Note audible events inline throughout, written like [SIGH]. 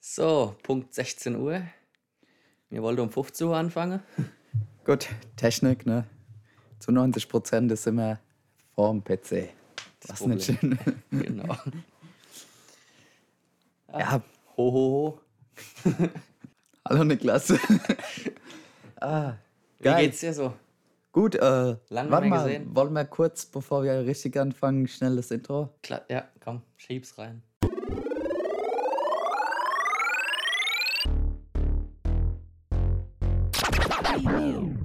So, Punkt 16 Uhr. Wir wollten um 15 Uhr anfangen. [LAUGHS] Gut, Technik, ne? Zu 90 Prozent ist immer vorm PC. Das ist nicht schön. [LAUGHS] [LAUGHS] Genau. Ja, Ho, ho, ho. hallo Niklas. ah, Wie geil. geht's dir so? Gut, äh, Lange mal, gesehen. wollen wir kurz, bevor wir richtig anfangen, schnell das Intro? Klar, ja, komm, schieb's rein.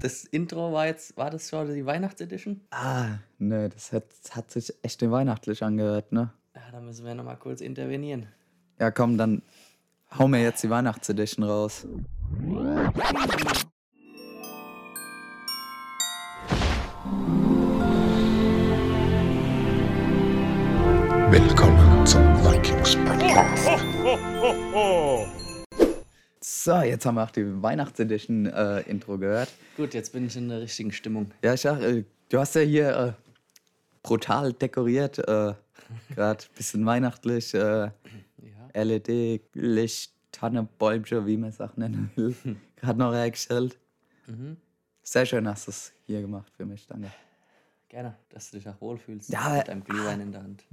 Das Intro war jetzt, war das schon die Weihnachtsedition? Ah, ne, das hat, hat sich echt weihnachtlich angehört, ne? Ja, da müssen wir nochmal kurz intervenieren. Ja, komm, dann hau mir jetzt die Weihnachtsedition raus. Willkommen zum Vikings Podcast. So, jetzt haben wir auch die Weihnachtsedition äh, Intro gehört. Gut, jetzt bin ich in der richtigen Stimmung. Ja, ich sag, äh, du hast ja hier äh, brutal dekoriert, äh, gerade bisschen weihnachtlich, äh, Ja. LED-Licht, Tanne, Bäumchen, wie man es auch nennen will, [LAUGHS] gerade noch hergestellt. Mhm. Sehr schön hast du es hier gemacht für mich, danke. Gerne, dass du dich auch wohlfühlst Ja, mit einem Glühwein in der Hand.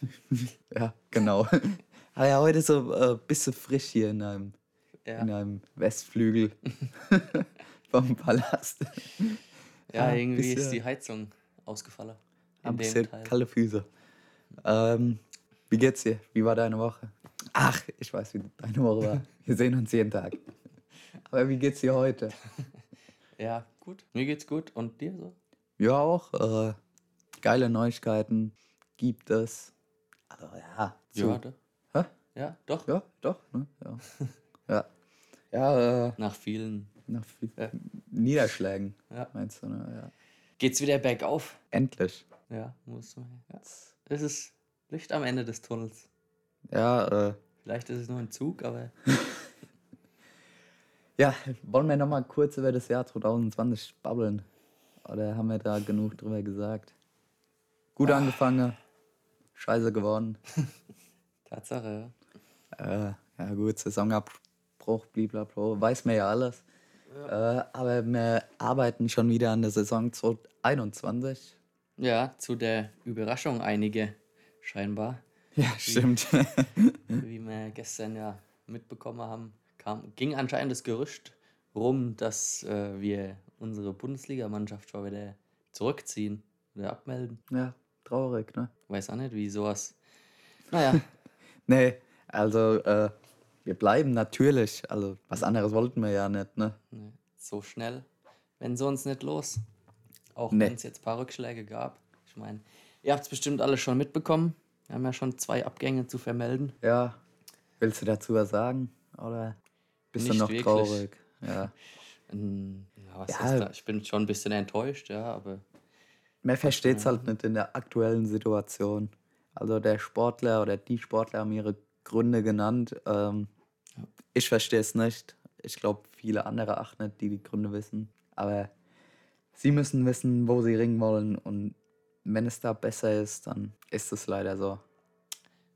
[LAUGHS] Ja, genau. [LAUGHS] Aber ja, heute so ein bisschen frisch hier in einem, Ja, in einem Westflügel [LAUGHS] vom Palast. ja ah, irgendwie ist die Heizung ausgefallen. In Ein bisschen kalte Füße. Ähm, wie geht's dir? Wie war deine Woche? Ach, ich weiß, wie deine Woche war. [LAUGHS] Wir sehen uns jeden Tag. Aber wie geht's dir heute? [LAUGHS] Ja, gut. Mir geht's gut. Und dir so? Ja, auch. Äh, geile Neuigkeiten gibt es. Also ja. So. Ja, doch. Hä? Ja, doch. Ja, doch. Ne? Ja. ja. Ja, äh, Nach vielen. nach viel Ja. Niederschlägen, Ja. meinst du, ne? Ja. Geht's wieder bergauf? Endlich. Ja, muss man. Ja. Es ist Licht am Ende des Tunnels. Ja, äh, Vielleicht ist es nur ein Zug, aber [LAUGHS] ja, wollen wir noch mal kurz über das Jahr 2020 babbeln? Oder haben wir da genug drüber gesagt? Gut angefangen, scheiße geworden. [LAUGHS] Tatsache. Äh, ja gut, Saisonabbruch, blablabla, weiß man ja alles. Äh, aber wir arbeiten schon wieder an der Saison 2021. Ja. ja, zu der Überraschung einige scheinbar. Ja, stimmt. [LAUGHS] Wie wir gestern ja mitbekommen haben, kam, ging anscheinend das Gerücht rum, dass äh, wir unsere Bundesligamannschaft schon wieder zurückziehen oder abmelden. ja, traurig, ne? Weiß auch nicht, wie sowas. Naja, [LAUGHS] Nee, also äh, wir bleiben natürlich. Also was anderes wollten wir ja nicht, ne? ne, so schnell, wenn sie uns nicht los. Auch Nee. wenn es jetzt ein paar Rückschläge gab. Ich meine, ihr habt es bestimmt alle schon mitbekommen. Wir haben ja schon zwei Abgänge zu vermelden. Ja. Willst du dazu was sagen? Oder bist Nicht du noch wirklich. traurig? Ja. [LAUGHS] Ja, was Ja. Ich bin schon ein bisschen enttäuscht, ja, aber Man versteht es halt nicht in der aktuellen Situation. Also der Sportler oder die Sportler haben ihre Gründe genannt. Ähm, ich verstehe es nicht. Ich glaube, viele andere auch nicht, die die Gründe wissen. Aber sie müssen wissen, wo sie ringen wollen. Und wenn es da besser ist, dann ist es leider so.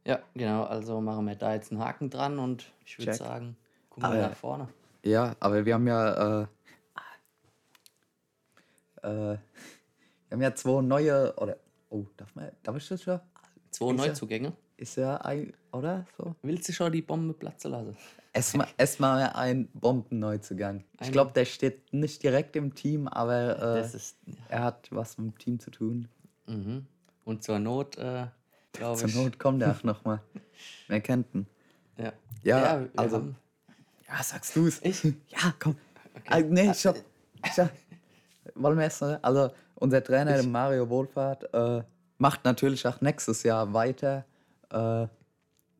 ja, genau. Also machen wir da jetzt einen Haken dran und ich würde sagen, gucken wir Aber- nach vorne. Ja, aber wir haben ja, äh, äh, wir haben ja zwei neue, oder, oh, darf, man, darf ich das schon? Zwei ja- Neuzugänge. Ist ja ein, oder so? Willst du schon die Bombe platzen lassen? Erstmal erstmal ein Bombenneuzugang. Ich glaube, der steht nicht direkt im Team, aber äh, ist. er hat was mit dem Team zu tun. Mhm. Und zur Not, äh, glaube Zur ich. Not kommt er auch nochmal. [LAUGHS] Wer kennt ihn? Ja, Ja, wir also- haben- Ja, sagst du es. Ich? Ja, komm. Ah, nee, stopp. stopp. Wollen wir erst Also, unser Trainer, der Mario Wohlfahrt, äh, macht natürlich auch nächstes Jahr weiter. Äh,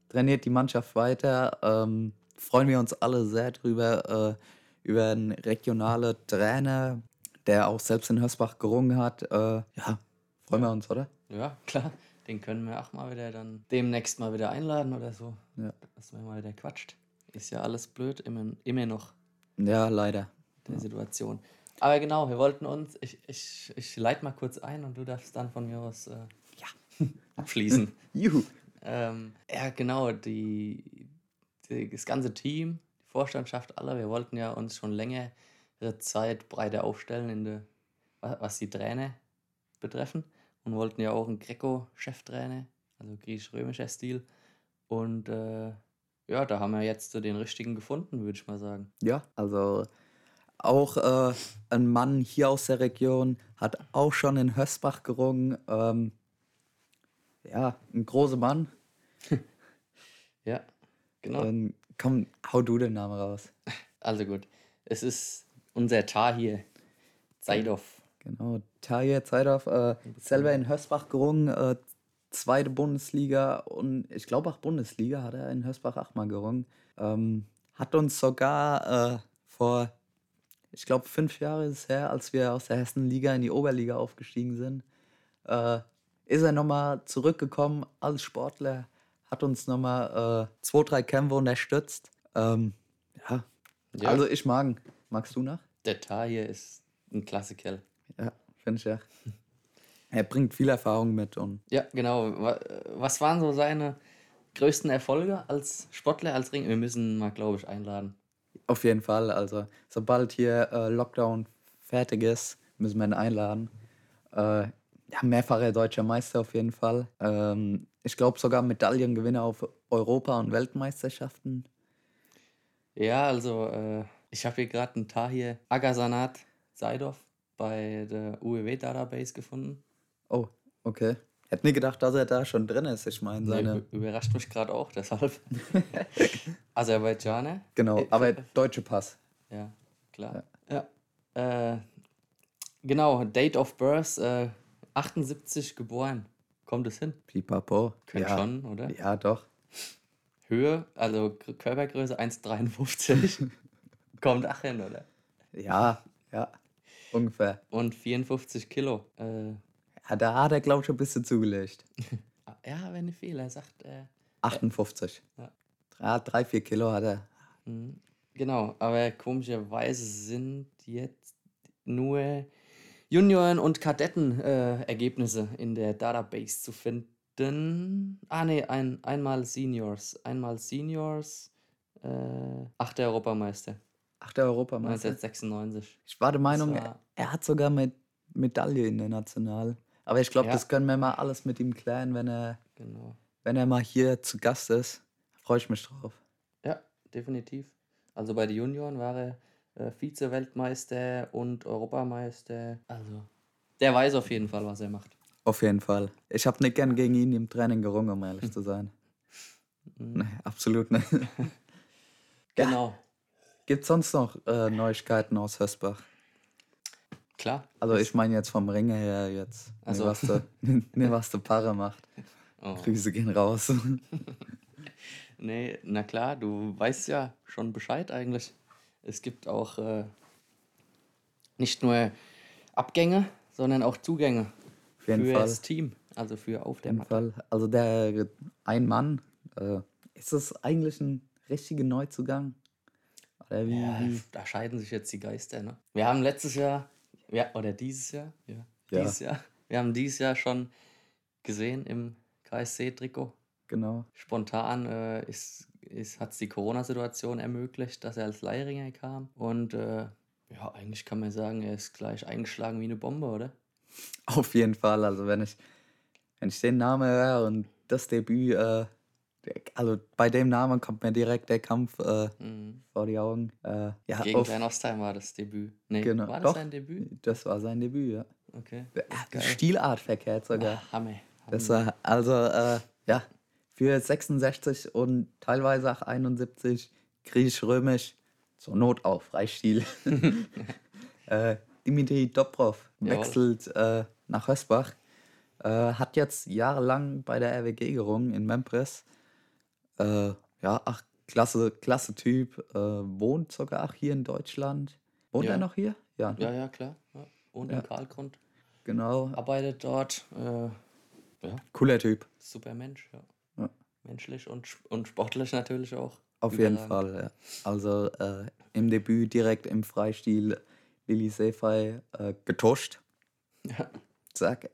trainiert die Mannschaft weiter. Ähm, freuen wir uns alle sehr drüber. Äh, über einen regionalen Trainer, der auch selbst in Hörsbach gerungen hat. Äh, ja, freuen wir uns, oder? ja, klar. Den können wir auch mal wieder dann demnächst mal wieder einladen oder so. Ja. Dass man mal wieder quatscht. Ist ja alles blöd, immer, immer noch Ja, leider. der Situation. Aber genau, wir wollten uns, ich, ich, ich leite mal kurz ein und du darfst dann von mir aus äh, ja. [LAUGHS] abschließen. [LAUGHS] Juhu. Ähm, ja, genau, die, die, das ganze Team, die Vorstandschaft, alle, wir wollten ja uns schon längere Zeit breiter aufstellen, in der, was die Trainer betreffen. Und wollten ja auch einen Greco-Cheftrainer, also griechisch-römischer Stil. Und äh, ja, da haben wir jetzt den richtigen gefunden, würde ich mal sagen. Ja, also auch äh, ein Mann hier aus der Region hat auch schon in Hösbach gerungen. Ähm, ja, ein großer Mann. [LAUGHS] ja, genau. Ähm, komm, hau du den Namen raus. [LAUGHS] Also gut. Es ist unser Tahir Zaidov. Genau, Tahir Zaidov, äh, selber in Hösbach gerungen, äh, zweite Bundesliga und ich glaube auch Bundesliga hat er in Hösbach auch mal gerungen. Ähm, hat uns sogar äh, vor, ich glaube, fünf Jahre ist es her, als wir aus der Hessenliga in die Oberliga aufgestiegen sind, äh, ist er nochmal zurückgekommen als Sportler, hat uns nochmal äh, zwei, drei Kämpfe unterstützt. Ähm, ja. ja. also ich mag ihn. Magst du nach? Der Tahir ist ein klasse Kerl. Ja, finde ich ja. [LAUGHS] Er bringt viel Erfahrung mit. Und ja, genau. Was waren so seine größten Erfolge als Sportler, als Ring? Wir müssen mal, glaube ich, einladen. Auf jeden Fall. Also, sobald hier äh, Lockdown fertig ist, müssen wir ihn einladen. Äh, ja, mehrfacher deutscher Meister auf jeden Fall. Ähm, ich glaube sogar Medaillengewinner auf Europa- und Weltmeisterschaften. Ja, also äh, ich habe hier gerade einen Tahir Agasanat Seidov bei der UEW Database gefunden. Oh, okay. Hätte nie gedacht, dass er da schon drin ist. Ich meine, seine. Nee, überrascht mich gerade auch, [LAUGHS] deshalb. [LAUGHS] Aserbaidschaner. Genau, äh, aber deutsche Pass. Ja, klar. Ja. ja. Äh, genau, Date of Birth, äh, 78 geboren. Kommt es hin? Pipapo. Könnte ja. schon, oder? Ja, doch. Höhe, also Körpergröße 1,53. [LAUGHS] Kommt auch hin, oder? Ja, ja. Ungefähr. Und 54 Kilo. Äh, ja, da hat er, glaube ich, schon ein bisschen zugelegt. [LAUGHS] ja, wenn nicht viel. Er sagt. Äh, 58. Ja. ja. Drei, vier Kilo hat er. Mhm. Genau, aber komischerweise sind jetzt nur Junioren- und Kadetten-Ergebnisse äh, in der Database zu finden. Ah, nee, ein, einmal Seniors. Einmal Seniors, äh, achter Europameister. Achter Europameister? 1996. Ich war der Meinung, war... er hat sogar mit Medaille in der National. Aber ich glaube, ja. das können wir mal alles mit ihm klären, wenn er, genau. wenn er mal hier zu Gast ist. Freue ich mich drauf. Ja, definitiv. Also bei den Junioren war er äh, Vize-Weltmeister und Europameister. Also der weiß auf jeden Fall, was er macht. Auf jeden Fall. Ich habe nicht gern gegen ihn im Training gerungen, um ehrlich hm. zu sein. Mhm. Nee, absolut nicht. [LAUGHS] genau. Ja. Gibt es sonst noch äh, Neuigkeiten aus Hösbach? Klar. Also ich meine jetzt vom Ringe her jetzt. Also. Nee, was der, [LAUGHS] nee, was der Parre macht. Oh. Grüße gehen raus. [LAUGHS] nee, na klar, du weißt ja schon Bescheid eigentlich. Es gibt auch äh, nicht nur Abgänge, sondern auch Zugänge für Fall. das Team, also für auf der Matte. Fall. Also der ein Mann, äh, ist das eigentlich ein richtiger Neuzugang? Oder wie, ja, wie? Da scheiden sich jetzt die Geister. Ne? Wir haben letztes Jahr ja, oder dieses Jahr? Ja. ja. Dieses Jahr. Wir haben dieses Jahr schon gesehen im KSC-Trikot. Genau. Spontan äh, ist, hat es die Corona-Situation ermöglicht, dass er als Leihringer kam. Und äh, ja, eigentlich kann man sagen, er ist gleich eingeschlagen wie eine Bombe, oder? [LAUGHS] Auf jeden Fall. Also wenn ich, wenn ich den Namen höre und das Debüt äh, also bei dem Namen kommt mir direkt der Kampf äh, mhm. vor die Augen. Äh, ja, Gegen Van Ostheim war das Debüt. Nee, genau. war das Doch, sein Debüt? Das war sein Debüt, ja. Okay. Stilart verkehrt sogar. Ach, Hammer. Das war, also, äh, ja, für 66 und teilweise auch 71 griechisch-römisch, zur Not auch Freistil. [LAUGHS] [LAUGHS] äh, Dimitri Dobrov wechselt äh, nach Hösbach, äh, hat jetzt jahrelang bei der RWG gerungen in Memphis äh, ja, ach, klasse, klasse Typ. Äh, wohnt sogar auch hier in Deutschland. Wohnt ja. er noch hier? Ja, ja, ja klar. Ja. Wohnt ja. in Karlgrund. Genau. Arbeitet dort. Äh, ja. Cooler Typ. Super Mensch, ja. Menschlich und, und sportlich [LAUGHS] natürlich auch. Auf jeden Fall, ja. Also äh, im Debüt direkt im Freistil Lili Sefei äh, getauscht. Ja. Zack.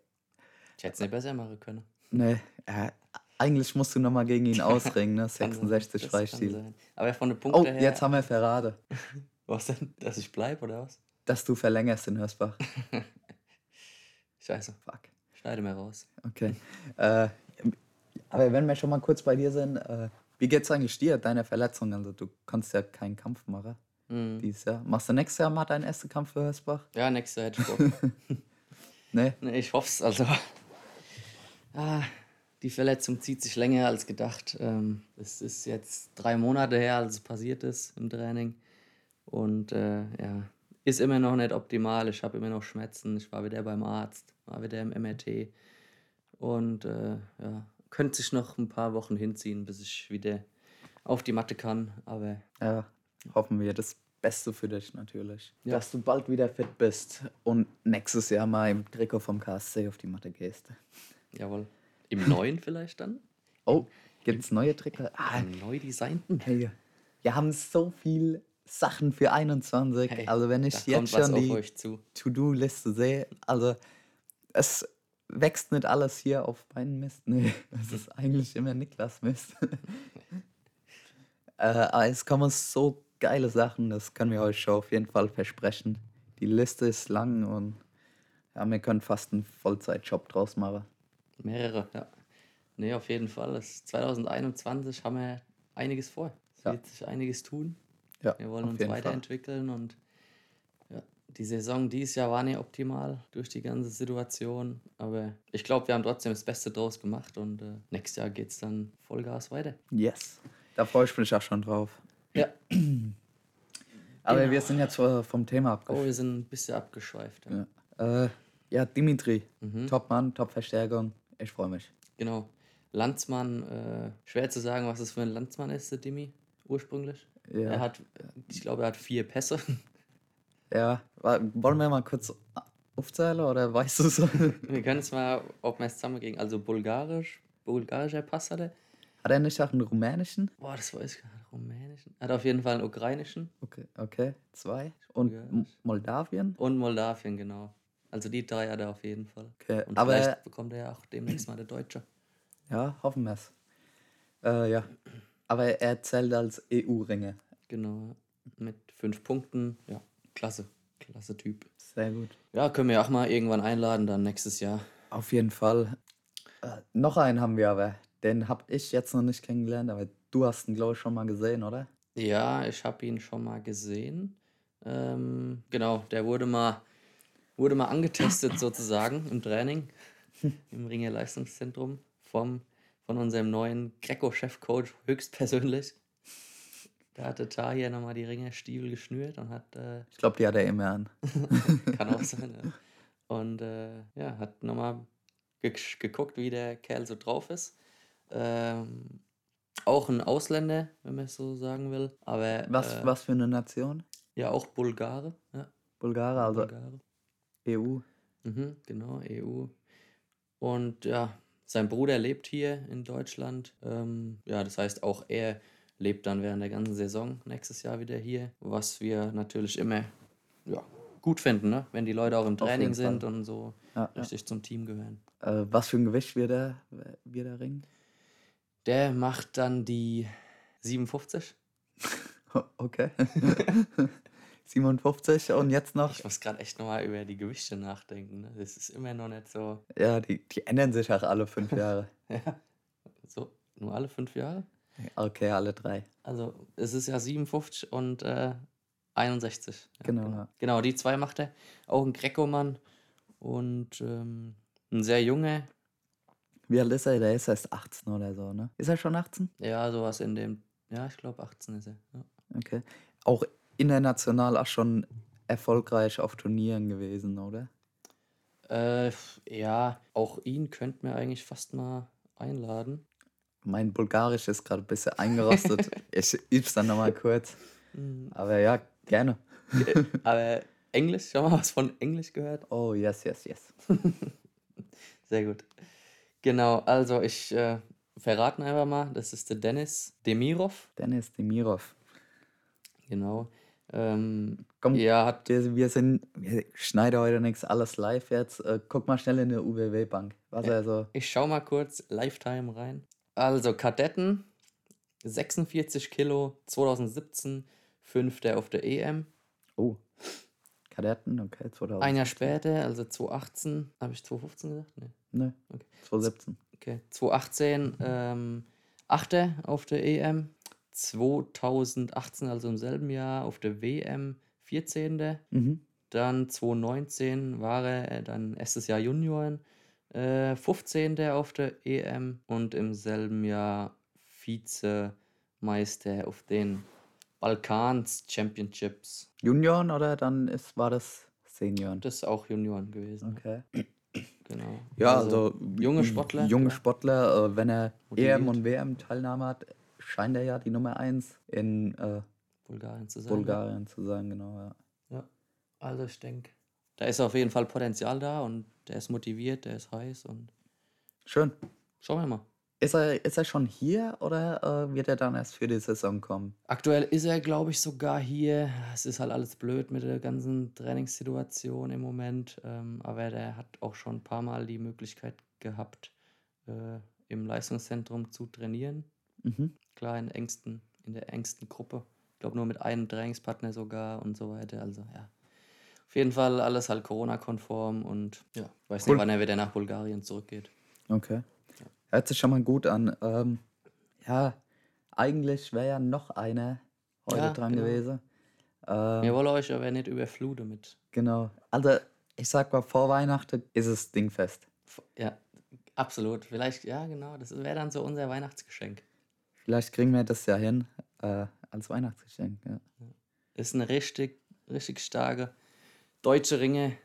Ich hätte es nicht besser machen können. Nee, äh, Eigentlich musst du nochmal gegen ihn [LAUGHS] ausringen, ne? Kann sein, 66 das kann Freistil. sein. Aber von den Oh, Punkten her. jetzt haben wir verraten, [LAUGHS] Was denn? Dass ich bleibe oder was? dass du verlängerst in Hörsbach. Scheiße. Fuck. Schneide mir raus. Okay. Äh, aber wenn wir schon mal kurz bei dir sind, äh, wie geht's eigentlich dir, deine Verletzung? Also du kannst ja keinen Kampf machen Mhm. dieses Jahr. Machst du nächstes Jahr mal deinen ersten Kampf für Hörsbach? Ja, nächstes Jahr hätte ich Bock. [LAUGHS] Nee? Nee, ich hoffe es. Also, ah, die Verletzung zieht sich länger als gedacht. Ähm, es ist jetzt drei Monate her, als es passiert ist im Training. Und äh, ja, ist immer noch nicht optimal. Ich habe immer noch Schmerzen. Ich war wieder beim Arzt, war wieder im MRT. Und äh, ja, könnte sich noch ein paar Wochen hinziehen, bis ich wieder auf die Matte kann. Aber Ja, hoffen wir das Beste für dich natürlich. Ja. Dass du bald wieder fit bist und nächstes Jahr mal im Trikot vom KSC auf die Matte gehst. jawohl. Im [LAUGHS] neuen vielleicht dann? Oh, gibt's neue Trikots? Ah, neu designten? hey, wir haben so viel Sachen für 21. Hey, also wenn ich jetzt schon die. To-Do-Liste sehe, also es wächst nicht alles hier auf meinen Mist. Nee, [LAUGHS] es ist eigentlich immer Niklas Mist. [LAUGHS] äh, aber es kommen so geile Sachen, das können wir euch schon auf jeden Fall versprechen. Die Liste ist lang und ja, wir können fast einen Vollzeitjob draus machen. Mehrere, ja. Nee, auf jeden Fall. Das 2021 haben wir einiges vor. Es Ja. wird sich einiges tun. Ja, Wir wollen uns jeden Fall. weiterentwickeln und die Saison dieses Jahr war nicht optimal durch die ganze Situation. Aber ich glaube, wir haben trotzdem das Beste draus gemacht und äh, nächstes Jahr geht es dann Vollgas weiter. Yes, da freue ich mich auch schon drauf. Ja. [CLEARS THROAT] Aber Genau. wir sind jetzt vom Thema Oh, abgeschlossen. wir sind ein bisschen abgeschweift. Ja. Ja, äh, ja Dimitri, Mhm. Top-Mann, Top-Verstärkung. Ich freue mich. Genau. Landsmann, äh, schwer zu sagen, was es für ein Landsmann ist, der Dimi, ursprünglich. Ja. Er hat, ich glaube, er hat vier Pässe. Ja, wollen wir mal kurz aufzählen oder weißt du es? [LAUGHS] Wir können es mal, ob wir es zusammengehen. Also bulgarisch, bulgarischer Pass hat er. Hat er nicht auch einen rumänischen? Boah, das weiß ich gar nicht. Rumänischen. Er hat auf jeden Fall einen ukrainischen Okay, okay, zwei. Und Moldawien? und Moldawien, genau. Also die drei hat er auf jeden Fall. Okay, Und aber vielleicht bekommt er ja auch demnächst mal der Deutsche. ja, hoffen wir es. Äh, ja, aber er zählt als EU-Ringe. Genau. Mit fünf Punkten. Ja, klasse. Klasse Typ. Sehr gut. Ja, können wir auch mal irgendwann einladen, dann nächstes Jahr. Auf jeden Fall. Äh, noch einen haben wir aber. Den habe ich jetzt noch nicht kennengelernt, aber du hast ihn, glaube ich, schon mal gesehen, oder? Ja, ich habe ihn schon mal gesehen. Ähm, genau, der wurde mal, wurde mal angetestet [COUGHS] sozusagen im Training, [LAUGHS] im Ringer Leistungszentrum vom, von unserem neuen Greco-Chefcoach höchstpersönlich. Da hatte Tahir nochmal die Ringerstiefel geschnürt und hat, äh, Ich glaube, die hat er immer an. [LAUGHS] kann auch sein, ja. und äh, ja, hat nochmal ge geguckt, wie der Kerl so drauf ist. Ähm, auch ein Ausländer, wenn man es so sagen will. Aber Was, äh, was für eine Nation? ja, auch Bulgare. Ja, Bulgarer, also Bulgare. EU. Mhm, genau, EU. Und ja, sein Bruder lebt hier in Deutschland. Ähm, ja, das heißt, auch er lebt dann während der ganzen Saison nächstes Jahr wieder hier. Was wir natürlich immer ja, gut finden, ne? wenn die Leute auch im Training sind Fall. und so Ja, ja. richtig zum Team gehören. Äh, was für ein Gewicht wird der, wird der Ring? Der macht dann die 57. [LAUGHS] Okay. [LAUGHS] 57 und jetzt noch? Ich muss gerade echt nochmal über die Gewichte nachdenken. Ne? Das ist immer noch nicht so. Ja, die, die ändern sich auch alle fünf [LAUGHS] Jahre. Ja, so, nur alle fünf Jahre. Okay, alle drei. Also es ist ja 57 und äh, 61. Ja, Genau, genau. Genau, die zwei macht er. Auch ein Greco-Mann und ähm, ein sehr junger. Wie alt ist er? Der ist erst 18 oder so, ne? Ist er schon 18? Ja, sowas in dem. Ja, ich glaube 18 ist er. Ja. Okay. Auch international auch schon erfolgreich auf Turnieren gewesen, oder? Äh, ja, auch ihn könnten wir eigentlich fast mal einladen. Mein Bulgarisch ist gerade ein bisschen eingerostet. [LAUGHS] ich üb's dann nochmal kurz. Mhm. Aber ja, gerne. Äh, [LAUGHS] Aber Englisch, schon mal was von Englisch gehört? Oh, yes, yes, yes. [LAUGHS] Sehr gut. Genau, also ich äh, verraten einfach mal, das ist der Dennis Demirov. Dennis Demirov. Genau. Ähm, Komm, ja, hat wir, wir sind, wir schneiden heute nichts, alles live jetzt. Äh, guck mal schnell in der UWW-Bank. Was Ja. er so. Ich schau mal kurz Lifetime rein. Also Kadetten, 46 Kilo, 2017, Fünfter auf der EM. Oh. Kadetten, okay, 2000. Ein Jahr später, also 2018, habe ich 2015 gesagt? Nee. Ne, Okay. 2017. Okay, 2018 ähm, Achter auf der EM, 2018, also im selben Jahr, auf der WM 14. Mhm. Dann 2019 war er dann erstes Jahr Junioren, äh, 15. auf der EM und im selben Jahr Vizemeister auf den Balkans Championships. Junioren oder dann ist, war das Senioren? Das ist auch Junioren gewesen. Okay. Genau. Ja, also, junge Sportler. Junge. Sportler, äh, wenn er Motiviert. EM und WM-Teilnahme hat, scheint er ja die Nummer 1 in äh, Bulgarien zu sein. Bulgarien zu sein, genau. Ja. Ja, also ich denke, da ist auf jeden Fall Potenzial da und der ist motiviert, der ist heiß und Schön. schauen wir mal. Ist er, ist er schon hier oder äh, wird er dann erst für die Saison kommen? Aktuell ist er, glaube ich, sogar hier. Es ist halt alles blöd mit der ganzen Trainingssituation im Moment, ähm, aber der hat auch schon ein paar Mal die Möglichkeit gehabt, äh, im Leistungszentrum zu trainieren. Mhm. Klar, in, engsten, in der engsten Gruppe. Ich glaube, nur mit einem Trainingspartner sogar und so weiter. Also, ja. Auf jeden Fall alles halt Corona-konform und ja, weiß Cool. nicht, wann er wieder nach Bulgarien zurückgeht. Okay. Hört sich schon mal gut an. Ähm, ja, eigentlich wäre ja noch einer heute Ja, dran genau. gewesen. Ähm, Wir wollen euch aber nicht überfluten mit. Genau. Also, ich sag mal, vor Weihnachten ist es dingfest. Ja, absolut. Vielleicht, ja, genau. Das wäre dann so unser Weihnachtsgeschenk. Vielleicht kriegen wir das ja hin äh, als Weihnachtsgeschenk. Ja. Ist eine richtig, richtig starke deutsche Ringe,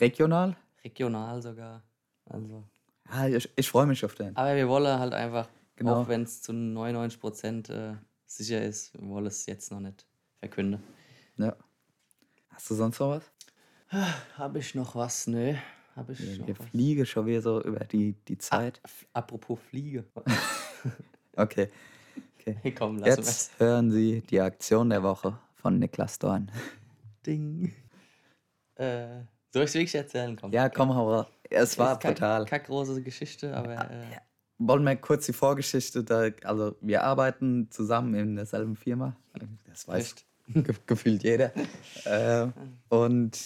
Regional? regional sogar. Also. Ja, ich, ich freue mich auf den. Aber wir wollen halt einfach, Genau. auch wenn es zu 99 Prozent äh, sicher ist, wir wollen es jetzt noch nicht verkünden. Ja. Hast du sonst noch was? Habe ich noch was? Nö. Habe ich noch Wir was? fliegen schon wieder so über die, die Zeit. F- Apropos Fliege. [LAUGHS] [LAUGHS] Okay. okay. Hey, komm, lass uns. Jetzt hören Sie die Aktion der Woche von Niklas Dorn. Ding. Äh, soll ich es wirklich erzählen? Komm. Ja, komm, hau raus. Es war keine- brutal. Keine große Geschichte, aber. Äh, Wollen wir kurz die Vorgeschichte, da, also wir arbeiten zusammen in derselben Firma. Das weiß [LAUGHS] ge gefühlt jeder. äh, und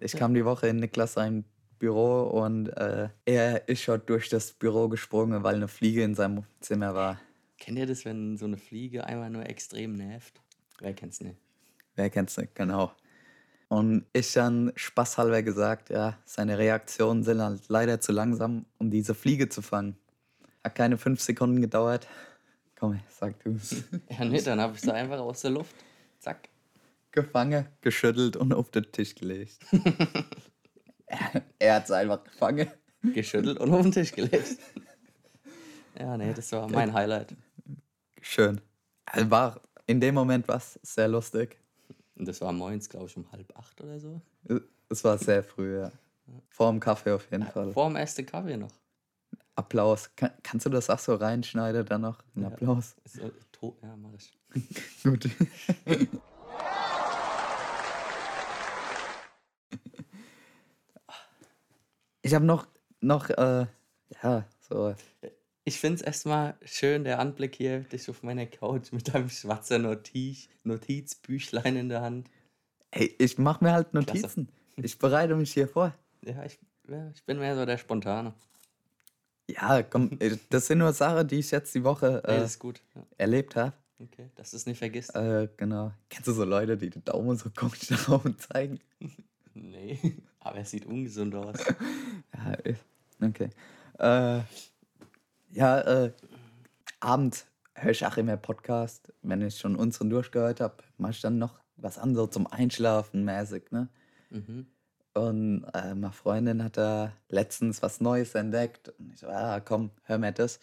ich kam die Woche in Niklas sein Büro und äh, er ist schon durch das Büro gesprungen, weil eine Fliege in seinem Zimmer war. Kennt ihr das, wenn so eine Fliege einmal nur extrem nervt? Wer kennt's nicht? Wer kennt's nicht, genau. Und ich dann spaßhalber gesagt, ja, seine Reaktionen sind halt leider zu langsam, um diese Fliege zu fangen. Hat keine fünf Sekunden gedauert. Komm, sag du. Ja, nee, dann habe ich sie einfach aus der Luft. Zack. gefangen, geschüttelt und auf den Tisch gelegt. [LAUGHS] er er hat es einfach gefangen. Geschüttelt und auf den Tisch gelegt. Ja, nee, das war mein Highlight. Schön. War in dem Moment was sehr lustig. Und das war morgens, glaube ich, um halb acht oder so. Es war sehr früh, ja. Vor dem Kaffee auf jeden Fall. Vor dem ersten Kaffee noch. Applaus. Kann, kannst du das auch so reinschneiden dann noch? Ein Ja. Applaus. [LAUGHS] Ist, äh, ja, mach ich. Gut. [LAUGHS] ich habe noch, noch, äh, ja, so. Ich finde es erstmal schön, der Anblick hier, dich auf meiner Couch mit deinem schwarzen Notiz, Notizbüchlein in der Hand. Ey, ich mache mir halt Notizen. Ich bereite mich hier vor. Ja ich, ja, ich bin mehr so der Spontane. Ja, komm, ey, das sind nur Sachen, die ich jetzt die Woche Nee, äh, ist gut. Ja, erlebt habe. okay, dass du es nicht vergisst. Äh, genau. Kennst du so Leute, die den Daumen so komisch nach oben zeigen? [LAUGHS] Nee, aber es sieht ungesund aus. [LAUGHS] Ja, ist- okay. Äh, ja, äh, Abend höre ich auch immer Podcast. Wenn ich schon unseren durchgehört habe, mache ich dann noch was anderes zum Einschlafen mäßig, ne? Mhm. Und äh, meine Freundin hat da letztens was Neues entdeckt. Und ich so, ah, komm, hör mir das.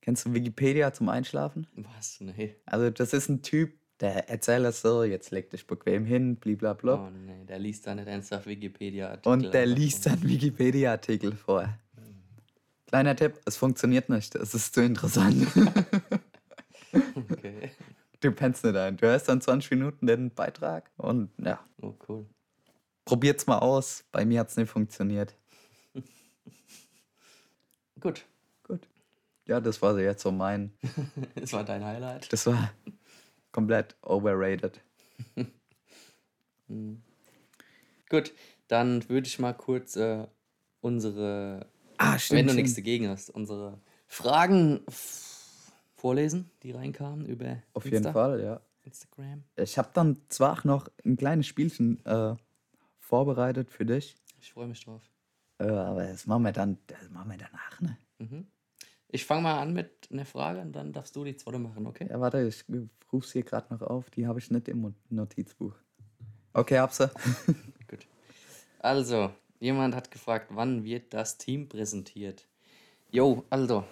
Kennst du Wikipedia zum Einschlafen? Was? Nee. Also, das ist ein Typ, der erzählt das so, jetzt leg dich bequem hin, blablabla. Oh nee, der liest da nicht ernsthaft Wikipedia-Artikel. Und der liest dann Wikipedia-Artikel vor. Kleiner Tipp, es funktioniert nicht. Es ist zu interessant. [LAUGHS] Okay. du pennst nicht ein. Du hörst dann 20 Minuten den Beitrag und ja, Oh, cool. probiert's mal aus. Bei mir hat's nicht funktioniert. [LAUGHS] Gut. Gut. Ja, das war so jetzt so mein. [LAUGHS] das war dein Highlight. Das war komplett overrated. Gut, dann würde ich mal kurz äh, unsere, Ah, wenn stimmt. du stimmt. nichts dagegen hast, unsere Fragen vorlesen, die reinkamen über Auf jeden Insta- Fall, ja. Instagram. Ich habe dann zwar auch noch ein kleines Spielchen äh, vorbereitet für dich, Ich freue mich drauf. äh, aber das machen wir dann, das machen wir danach, ne? Mhm. Ich fange mal an mit einer Frage und dann darfst du die zweite machen, okay? Ja, warte, ich ruf's hier gerade noch auf. Die habe ich nicht im Notizbuch. Okay, hab sie. Gut. Also, jemand hat gefragt, wann wird das Team präsentiert? Jo, also,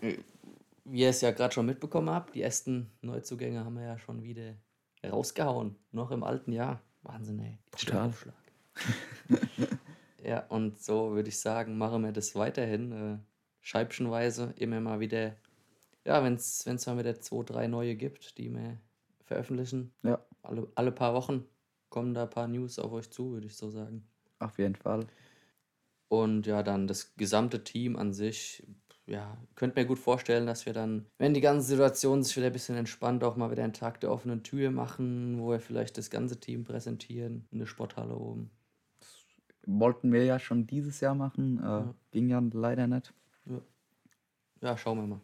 äh, wie ihr es ja gerade schon mitbekommen habt, die ersten Neuzugänge haben wir ja schon wieder rausgehauen. Noch im alten Jahr. Wahnsinn, ey. Schlag. [LAUGHS] ja, und so würde ich sagen, machen wir das weiterhin. Äh, scheibchenweise immer mal wieder. Ja, wenn es mal wieder zwei, drei neue gibt, die wir veröffentlichen. Ja, Alle, alle paar Wochen kommen da ein paar News auf euch zu, würde ich so sagen. Auf jeden Fall. Und ja, dann das gesamte Team an sich, ja, könnt mir gut vorstellen, dass wir dann, wenn die ganze Situation sich wieder ein bisschen entspannt, auch mal wieder einen Tag der offenen Tür machen, wo wir vielleicht das ganze Team präsentieren, in der Sporthalle oben. Wollten wir ja schon dieses Jahr machen, äh, ging ja leider nicht. Ja. ja, schauen wir mal.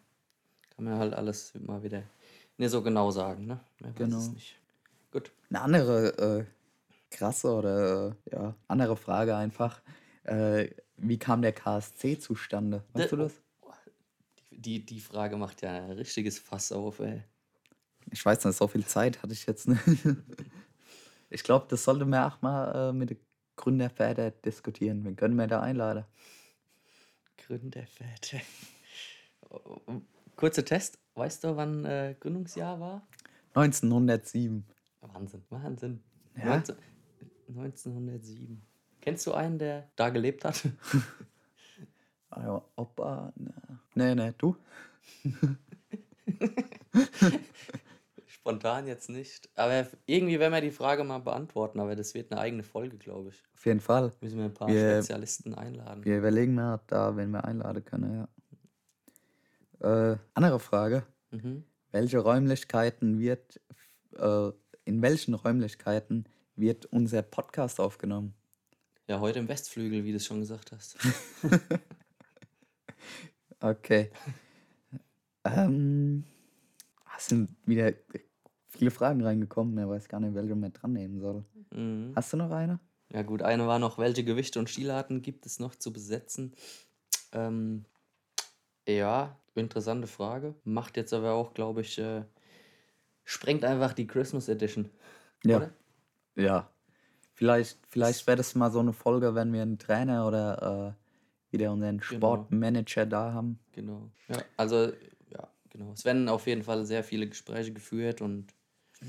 Kann man halt alles mal wieder nicht so genau sagen, ne? Man Genau. Gut. Eine andere äh, krasse oder äh, ja, andere Frage einfach. Äh, wie kam der KSC zustande? Weißt du Der- das? Die, die Frage macht ja ein richtiges Fass auf, ey. Ich weiß nicht, so viel Zeit hatte ich jetzt nicht. [LAUGHS] Ich glaube, das sollte man auch mal äh, mit den Gründervätern diskutieren. Wen können wir da einladen? Gründerväter. Kurzer Test. Weißt du, wann äh, Gründungsjahr war? 1907. Wahnsinn, Wahnsinn. Ja? 19, 1907. Kennst du einen, der da gelebt hat? [LAUGHS] Also, Opa, ne. Nee, nee, du? [LAUGHS] Spontan jetzt nicht. Aber irgendwie werden wir die Frage mal beantworten, aber das wird eine eigene Folge, glaube ich. Auf jeden Fall. Müssen wir ein paar Wir- Spezialisten einladen. Wir überlegen mal da, wenn wir einladen können, ja. Äh, andere Frage. Mhm. Welche Räumlichkeiten wird, äh, in welchen Räumlichkeiten wird unser Podcast aufgenommen? Ja, heute im Westflügel, wie du es schon gesagt hast. [LAUGHS] Okay. ähm, es sind wieder viele Fragen reingekommen. Er weiß gar nicht, welche man dran nehmen soll. Mhm. Hast du noch eine? Ja gut, eine war noch, welche Gewichte und Stilarten gibt es noch zu besetzen? Ähm, ja, interessante Frage. Macht jetzt aber auch, glaube ich, äh, sprengt einfach die Christmas Edition. Ja. Oder? Ja. Vielleicht, vielleicht wäre das mal so eine Folge, wenn wir einen Trainer oder äh, wieder unseren Sportmanager da haben. Genau. Ja, also, ja, genau. Es werden auf jeden Fall sehr viele Gespräche geführt und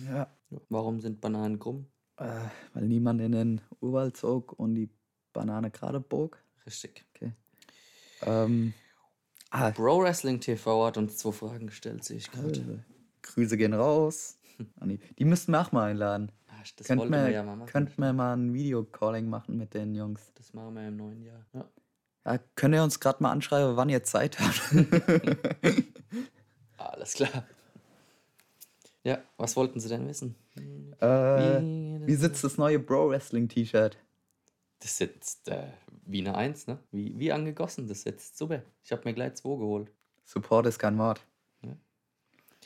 Ja. warum sind Bananen krumm? Äh, weil niemand in den Urwald zog und die Banane gerade bog. Richtig. Okay. Ähm, ah, Pro Wrestling TV hat uns zwei Fragen gestellt, sehe ich gerade. Grüße gehen raus. [LAUGHS] die, die müssten wir auch mal einladen. Das Könnten wollten wir, wir ja mal machen. könnten wir mal ein Videocalling machen mit den Jungs. Das machen wir im neuen Jahr. Ja. Ja, könnt ihr uns gerade mal anschreiben, wann ihr Zeit habt? [LAUGHS] Alles klar. Ja, was wollten Sie denn wissen? äh, Wie wie sitzt das neue Bro Wrestling T-Shirt? Das sitzt äh, wie eine Eins, ne? Wie, wie angegossen, das sitzt super. Ich habe mir gleich zwei geholt. Support ist kein Wort. Ja.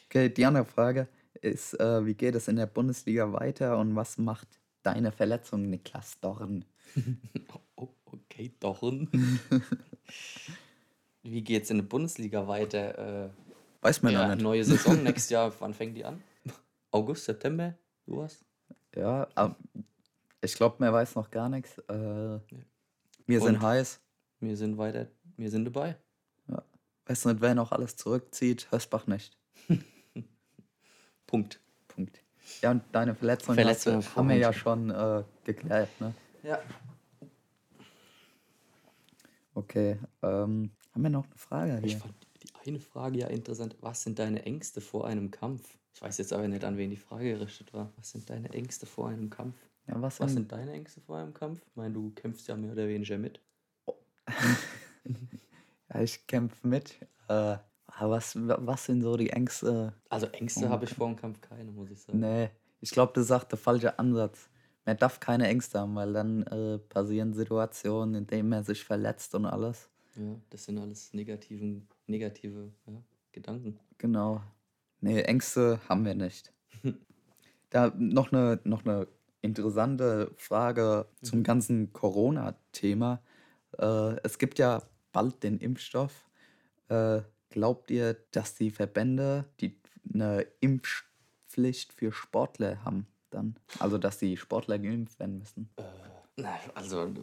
Okay, die andere Frage ist, äh, wie geht es in der Bundesliga weiter und was macht deine Verletzung, Niklas Dorn? [LAUGHS] Oh, okay, Dorn. [LAUGHS] wie geht's in der Bundesliga weiter? Äh, Weiß man ja, noch nicht. neue Saison [LAUGHS] nächstes Jahr, wann fängt die an? August, September? Sowas? Ja, aber ich glaube, man weiß noch gar nichts. Äh, wir sind Und? heiß. Wir sind weiter, wir sind dabei. Weiß nicht, wer noch alles zurückzieht. Hösbach nicht. Punkt. Punkt. Ja, und deine Verletzung, Verletzung hast, haben wir ja schon äh, geklärt, ne? Ja. Okay. Ähm, haben wir noch eine Frage Ich hier? fand die eine Frage ja interessant. Was sind deine Ängste vor einem Kampf? Ich weiß jetzt aber nicht, an wen die Frage gerichtet war. Was sind deine Ängste vor einem Kampf? Ja, was, Was sind, deine Ängste vor einem Kampf? Ich meine, du kämpfst ja mehr oder weniger mit. [LAUGHS] ja, ich kämpfe mit. Äh, was, was sind so die Ängste? Also Ängste habe ich vor dem Kampf keine, muss ich sagen. Nee, ich glaube, das ist der falsche Ansatz. Man darf keine Ängste haben, weil dann äh, passieren Situationen, in denen man sich verletzt und alles. Ja, das sind alles negativen, negative ja, Gedanken. Genau. Nee, Ängste haben wir nicht. [LAUGHS] da noch eine, noch eine interessante Frage zum ganzen Corona-Thema. Äh, es gibt ja bald den Impfstoff. Äh, glaubt ihr, dass die Verbände die eine Impfpflicht für Sportler haben dann? Also dass die Sportler geimpft werden müssen? Na, also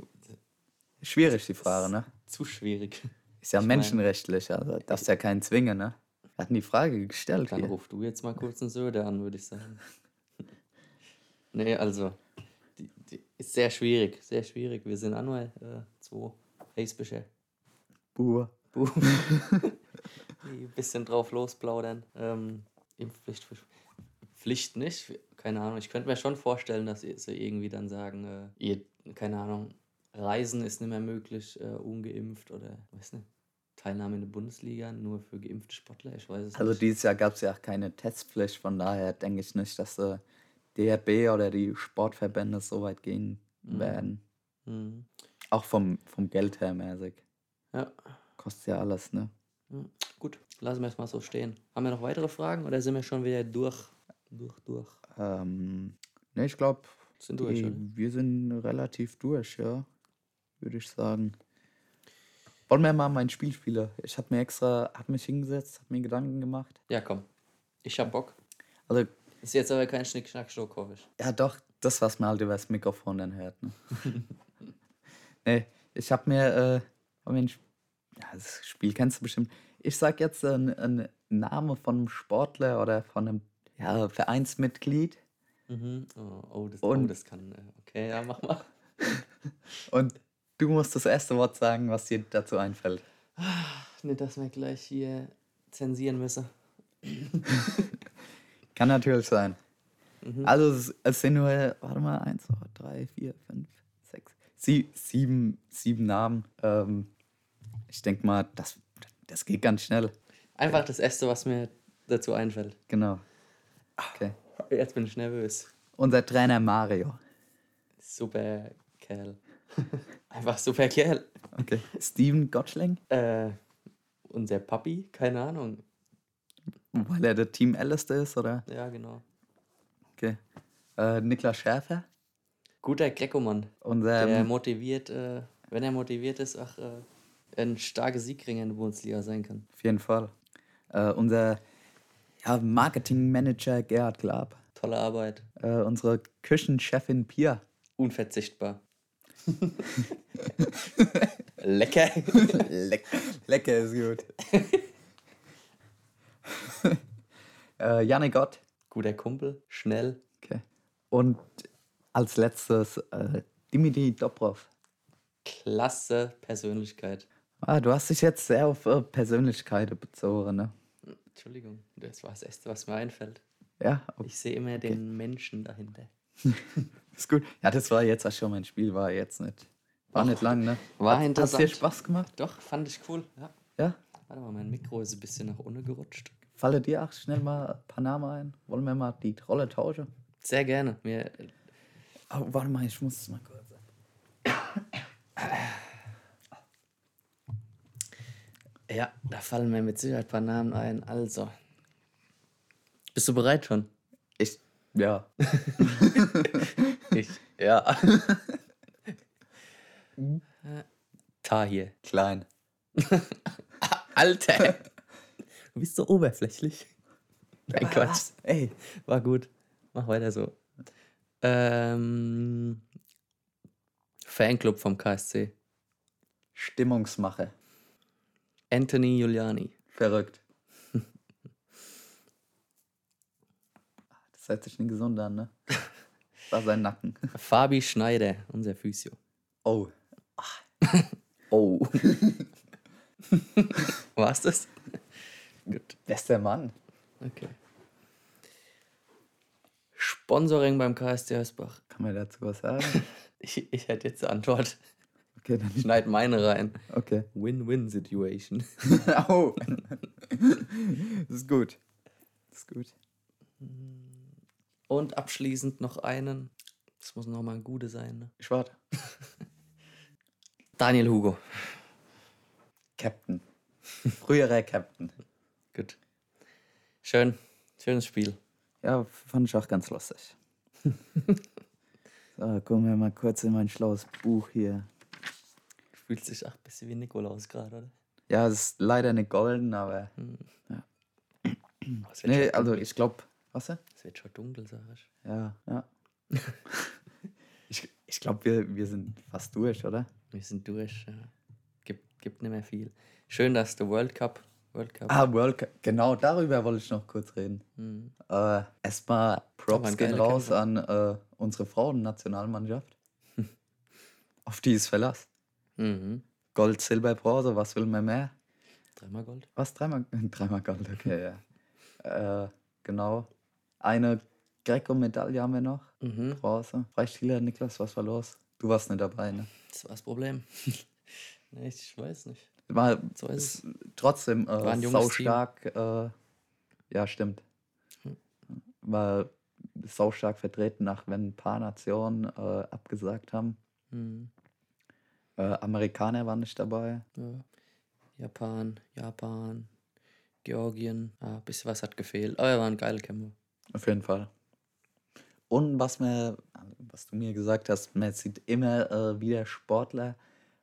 Schwierig die Frage, ne? zu schwierig. Ist ja Ich menschenrechtlich, also darfst ja keinen zwingen, ne? Wir hatten die Frage gestellt Dann hier. ruf du jetzt mal kurz einen Söder an, würde ich sagen. [LAUGHS] nee, also, die, die ist sehr schwierig, sehr schwierig. Wir sind auch nur äh, zwei Haysbücher. Buh. [LAUGHS] ein bisschen drauf losplaudern. Ähm, Impfpflicht Pflicht nicht. Keine Ahnung. Ich könnte mir schon vorstellen, dass sie irgendwie dann sagen, äh, ihr, keine Ahnung, Reisen ist nicht mehr möglich, äh, ungeimpft oder weiß nicht. Teilnahme in der Bundesliga nur für geimpfte Sportler, ich weiß es Also nicht. dieses Jahr gab es ja auch keine Testpflicht, von daher denke ich nicht, dass äh, DRB oder die Sportverbände so weit gehen werden. Mhm. Auch vom, vom Geld her mäßig. Ja. Kostet ja alles, ne? Ja, Gut, lassen wir es mal so stehen. Haben wir noch weitere Fragen oder sind wir schon wieder durch? Durch, durch. Ähm, ne, ich glaube, wir sind relativ durch, ja. Würde ich sagen. Wollen wir mal mein Spiel spielen? Ich habe mir extra, hab mich hingesetzt, habe mir Gedanken gemacht. Ja, komm. Ich hab Bock. Also, Ist jetzt aber kein Schnick, Schnack, Schnuck, hoffe ich. ja doch, das, was man halt über das Mikrofon dann hört. Ne? [LAUGHS] nee, ich habe mir, äh, hab mir ein, Sp- ja, das Spiel kennst du bestimmt. Ich sag jetzt einen, einen Namen von einem Sportler oder von einem ja, Vereinsmitglied Mhm. Oh, oh, das, oh, Und- das kann. äh, Okay, ja, mach mal. [LAUGHS] und du musst das erste Wort sagen, was dir dazu einfällt. Nicht, dass wir gleich hier zensieren müssen. [LAUGHS] Kann natürlich sein. Also es, es sind nur, warte mal, eins, zwei, drei, vier, fünf, sechs, sie, sieben, sieben Namen. Ähm, ich denke mal, das, das geht ganz schnell. Einfach das Erste, was mir dazu einfällt. Genau. Okay. Jetzt bin ich nervös. Unser Trainer Mario. Super Kerl. [LAUGHS] Einfach super Kerl. Okay. Steven Gottschling, Äh, unser Papi, keine Ahnung. weil er der Team Älteste ist, oder? Ja, genau. Okay. Äh, Niklas Schärfer, Guter Greco-Mann. unser Der motiviert, äh, wenn er motiviert ist, auch äh, ein starker Siegringer in der Bundesliga sein kann. auf jeden Fall. Äh, unser ja, Marketingmanager Gerhard Glab. Tolle Arbeit. Äh, unsere Küchenchefin Pia. Unverzichtbar. [LAUGHS] Lecker. Leck, lecker ist gut. [LAUGHS] äh, Janne Gott. Guter Kumpel. Schnell. Okay. Und als letztes äh, Dimitri Dobrov. Klasse Persönlichkeit. Ah, du hast dich jetzt sehr auf äh, Persönlichkeiten bezogen, ne? Entschuldigung, das war das Erste, was mir einfällt. Ja, okay. Ich sehe immer den Menschen dahinter. [LAUGHS] ist gut. Ja, das war jetzt auch schon mein Spiel, war jetzt nicht. War nicht lang, ne? War Hat- interessant. Hat's dir Spaß gemacht? Doch, fand ich cool. Ja. Ja? Warte mal, mein Mikro ist ein bisschen nach unten gerutscht. Falle dir auch schnell mal ein paar Namen ein? Wollen wir mal die Rolle tauschen? Sehr gerne. Mir, Oh, warte mal, ich muss es mal kurz. Ja, da fallen mir mit Sicherheit ein paar Namen ein. Also. Bist du bereit schon? Ich, ja. [LAUGHS] Ich. Ja. Tahir. Klein. [LAUGHS] Alter! Du bist so oberflächlich. Nein, Quatsch. Ey. War gut. Mach weiter so. Ähm, Fanclub vom KSC. Stimmungsmache. Anthony Giuliani. Verrückt. [LAUGHS] Das hört sich nicht gesund an, ne? Das [LAUGHS] war sein Nacken. [LAUGHS] Fabi Schneider, unser Physio. Oh. Oh. War's das? Gut. Bester Mann. Okay. Sponsoring beim KSC Hösbach. Kann man dazu was sagen? Ich, ich hätte jetzt die Antwort. Okay, dann. Schneid meine rein. Okay. Win-win-Situation. [LAUGHS] oh. Das [LAUGHS] ist gut. Das ist gut. Und abschließend noch einen. Das muss noch mal ein Gute sein. Ne? Ich warte. [LAUGHS] Daniel Hugo. Captain. Früherer Captain. Gut. Schön. Schönes Spiel. Ja, fand ich auch ganz lustig. so, gucken wir mal kurz in mein schlaues Buch hier. Fühlt sich auch ein bisschen wie Nikolaus gerade, oder? Ja, es ist leider nicht golden, aber. Es wird, Nee, also ich glaube. Was? es wird schon dunkel, sag ich. Ja, ja. [LAUGHS] ich ich glaube, wir, wir sind fast durch, oder? Wir sind durch. Ja. Gibt, gibt nicht mehr viel. Schön, dass der World Cup. World Cup. Ah, World Cup. Genau, darüber wollte ich noch kurz reden. Mhm. Äh, erstmal Props ein gehen raus Kämpfer. an äh, unsere Frauen-Nationalmannschaft. [LAUGHS] Auf die ist Verlass. Mhm. Gold, Silber, Bronze, was will man mehr? Dreimal Gold. Was? Dreimal, [LAUGHS] dreimal Gold, okay, ja. äh, genau. Eine Greco-Medaille haben wir noch. Mhm. Bronze. Freistiller, Niklas, was war los? Du warst nicht dabei, ne? Das war das Problem. [LAUGHS] nee, ich weiß nicht. War So ist trotzdem War äh, ein junges saustark. Äh, ja, stimmt. Hm. War saustark vertreten, nach wenn ein paar Nationen äh, abgesagt haben. Mhm. Äh, Amerikaner waren nicht dabei. Ja. Japan, Japan, Georgien. Ah, ein bisschen was hat gefehlt. Aber er war ein geiler Kämpfer. Auf jeden Fall. Und was mir, was du mir gesagt hast, man sieht immer äh, wieder Sportler,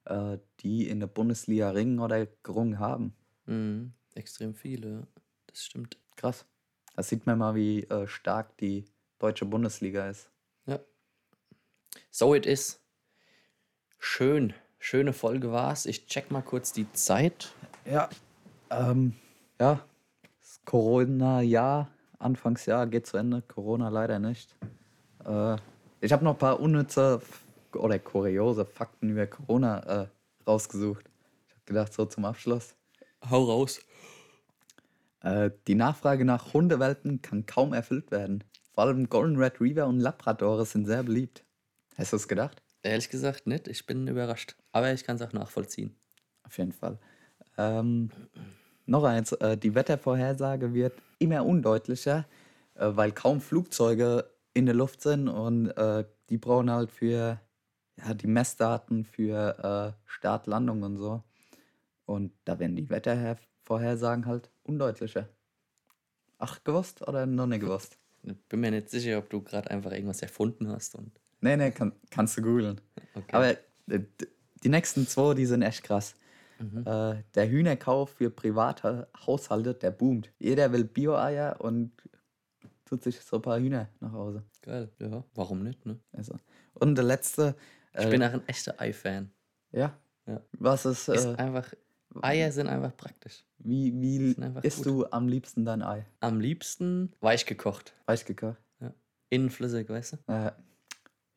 äh, die in der Bundesliga ringen oder gerungen haben. Mhm. Extrem viele. Das stimmt. Krass. Da sieht man mal, wie äh, stark die deutsche Bundesliga ist. Ja. So it is. Schön. Schöne Folge war's. Ich check mal kurz die Zeit. Ja. Ähm, ja. Das Corona-Jahr, Anfangsjahr geht zu Ende. Corona leider nicht. Äh, ich habe noch ein paar unnütze oder kuriose Fakten über Corona äh, rausgesucht. Ich habe gedacht, so zum Abschluss. Hau raus. Äh, die Nachfrage nach Hundewelpen kann kaum erfüllt werden. Vor allem Golden Retriever und Labradore sind sehr beliebt. Hast du es gedacht? Ehrlich gesagt nicht. Ich bin überrascht. Aber ich kann es auch nachvollziehen. Auf jeden Fall. Ähm, noch eins, äh, die Wettervorhersage wird immer undeutlicher, äh, weil kaum Flugzeuge in der Luft sind und äh, die brauchen halt für ja, die Messdaten für äh, Start, Landung und so. Und da werden die Wettervorhersagen halt undeutlicher. Ach, gewusst oder noch nicht gewusst? Bin mir nicht sicher, ob du gerade einfach irgendwas erfunden hast. Und Nee, nee, kann, kannst du googeln. okay. Aber äh, die nächsten zwei, die sind echt krass. Äh, der Hühnerkauf für private Haushalte, der boomt. Jeder will Bio-Eier und tut sich so ein paar Hühner nach Hause. Geil. Ja, warum nicht, ne? Also. Und der letzte, Ich äh, bin auch ein echter Ei-Fan. ja, Ja. was ist, Ist äh, einfach, Eier sind einfach praktisch. wie, wie isst gut. du am liebsten dein Ei? Am liebsten weich gekocht. Weich gekocht? Innen flüssig, weißt du? Äh,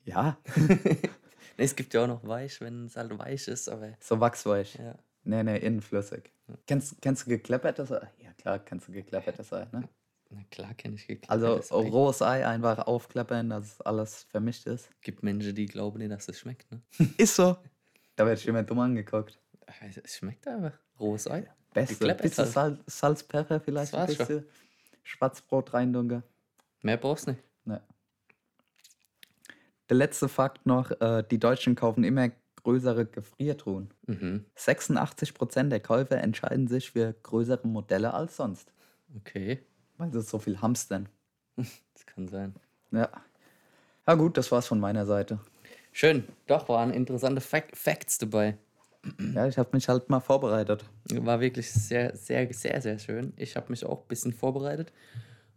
ja, [LAUGHS] Nee, es gibt ja auch noch weich, wenn es halt weich ist, aber so wachsweich. ja. Nee, nee, innenflüssig. Kennst, kennst du geklappertes Ei? Ja, klar, kennst du geklappertes Ei, ne? Na klar kenne ich geklappt. Also rohes Ei einfach aufklappern, dass alles vermischt ist. gibt Menschen, die glauben nicht, dass es schmeckt, ne? [LAUGHS] Ist so. Da werde ich immer dumm angeguckt. Es schmeckt einfach. Rohes Ei. Beste. Bisschen halt. Salz, Salz, Pfeffer vielleicht ein schon. bisschen. Schwarzbrot reindunken. Mehr brauchst du nicht. Der letzte Fakt noch, äh, die Deutschen kaufen immer größere Gefriertruhen. Mhm. 86% der Käufer entscheiden sich für größere Modelle als sonst. Okay. Weil sie so viel hamstern. Das kann sein. Ja. Ja gut, das war's von meiner Seite. Schön. Doch, waren interessante Fac Facts dabei. Ja, ich habe mich halt mal vorbereitet. War wirklich sehr, sehr, sehr, sehr schön. Ich habe mich auch ein bisschen vorbereitet.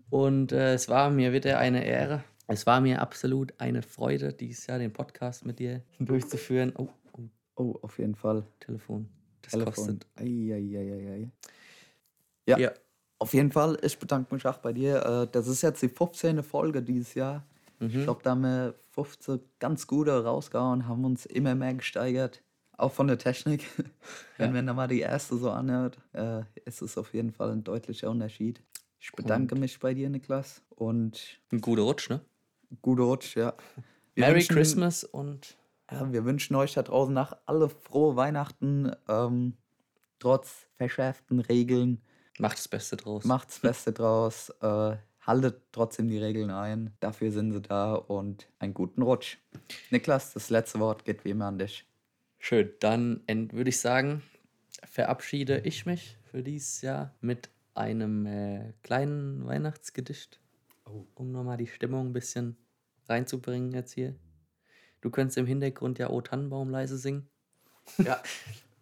Und äh, es war mir wieder eine Ehre. Es war mir absolut eine Freude, dieses Jahr den Podcast mit dir [LAUGHS] durchzuführen. Oh, oh Oh, auf jeden Fall. Telefon. Das Telefon. kostet. Eieieiei. Ja, Ja. auf jeden Fall. Ich bedanke mich auch bei dir. Äh, Das ist jetzt die 15. Folge dieses Jahr. Ich glaube, da haben wir 15 ganz gute rausgehauen, haben uns immer mehr gesteigert. Auch von der Technik. [LAUGHS] Wenn man da mal die erste so anhört, äh, ist es auf jeden Fall ein deutlicher Unterschied. Ich bedanke mich bei dir, Niklas. Und Ein guter Rutsch, ne? Gute Rutsch, ja. Wir Merry wünschen- Christmas und Ja, wir wünschen euch da draußen nach alle frohe Weihnachten, ähm, trotz verschärften Regeln. Macht das Beste draus. Macht das [LAUGHS] Beste draus. Äh, haltet trotzdem die Regeln ein. Dafür sind sie da und einen guten Rutsch. Niklas, das letzte Wort geht wie immer an dich. Schön. Dann würde ich sagen, verabschiede ich mich für dieses Jahr mit einem äh, kleinen Weihnachtsgedicht, oh. um nochmal die Stimmung ein bisschen reinzubringen jetzt hier. Du könntest im Hintergrund ja O Tannenbaum leise singen. Ja.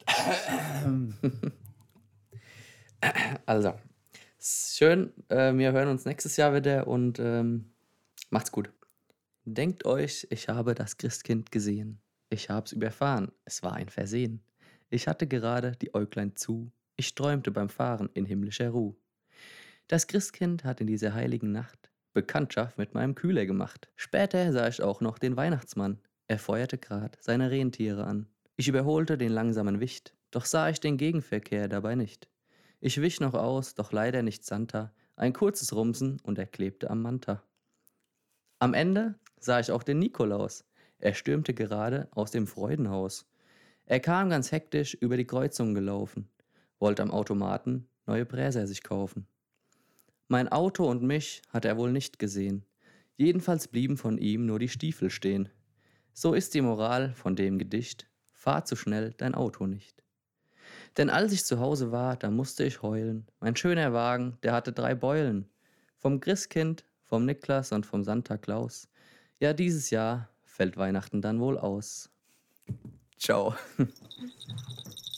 [LAUGHS] also, schön. Äh, wir hören uns nächstes Jahr wieder und ähm, macht's gut. Denkt euch, ich habe das Christkind gesehen. Ich hab's überfahren. Es war ein Versehen. Ich hatte gerade die Äuglein zu. Ich träumte beim Fahren in himmlischer Ruhe. Das Christkind hat in dieser heiligen Nacht Bekanntschaft mit meinem Kühler gemacht. Später sah ich auch noch den Weihnachtsmann. Er feuerte grad seine Rentiere an. Ich überholte den langsamen Wicht, doch sah ich den Gegenverkehr dabei nicht. Ich wich noch aus, doch leider nicht Santa, ein kurzes Rumsen und er klebte am Manta. Am Ende sah ich auch den Nikolaus. Er stürmte gerade aus dem Freudenhaus. Er kam ganz hektisch über die Kreuzung gelaufen, wollte am Automaten neue Bräser sich kaufen. Mein Auto und mich hat er wohl nicht gesehen. Jedenfalls blieben von ihm nur die Stiefel stehen. So ist die Moral von dem Gedicht, fahr zu schnell dein Auto nicht. Denn als ich zu Hause war, da musste ich heulen. Mein schöner Wagen, der hatte drei Beulen. Vom Christkind, vom Niklas und vom Santa Claus. Ja, dieses Jahr fällt Weihnachten dann wohl aus. Ciao. [LAUGHS]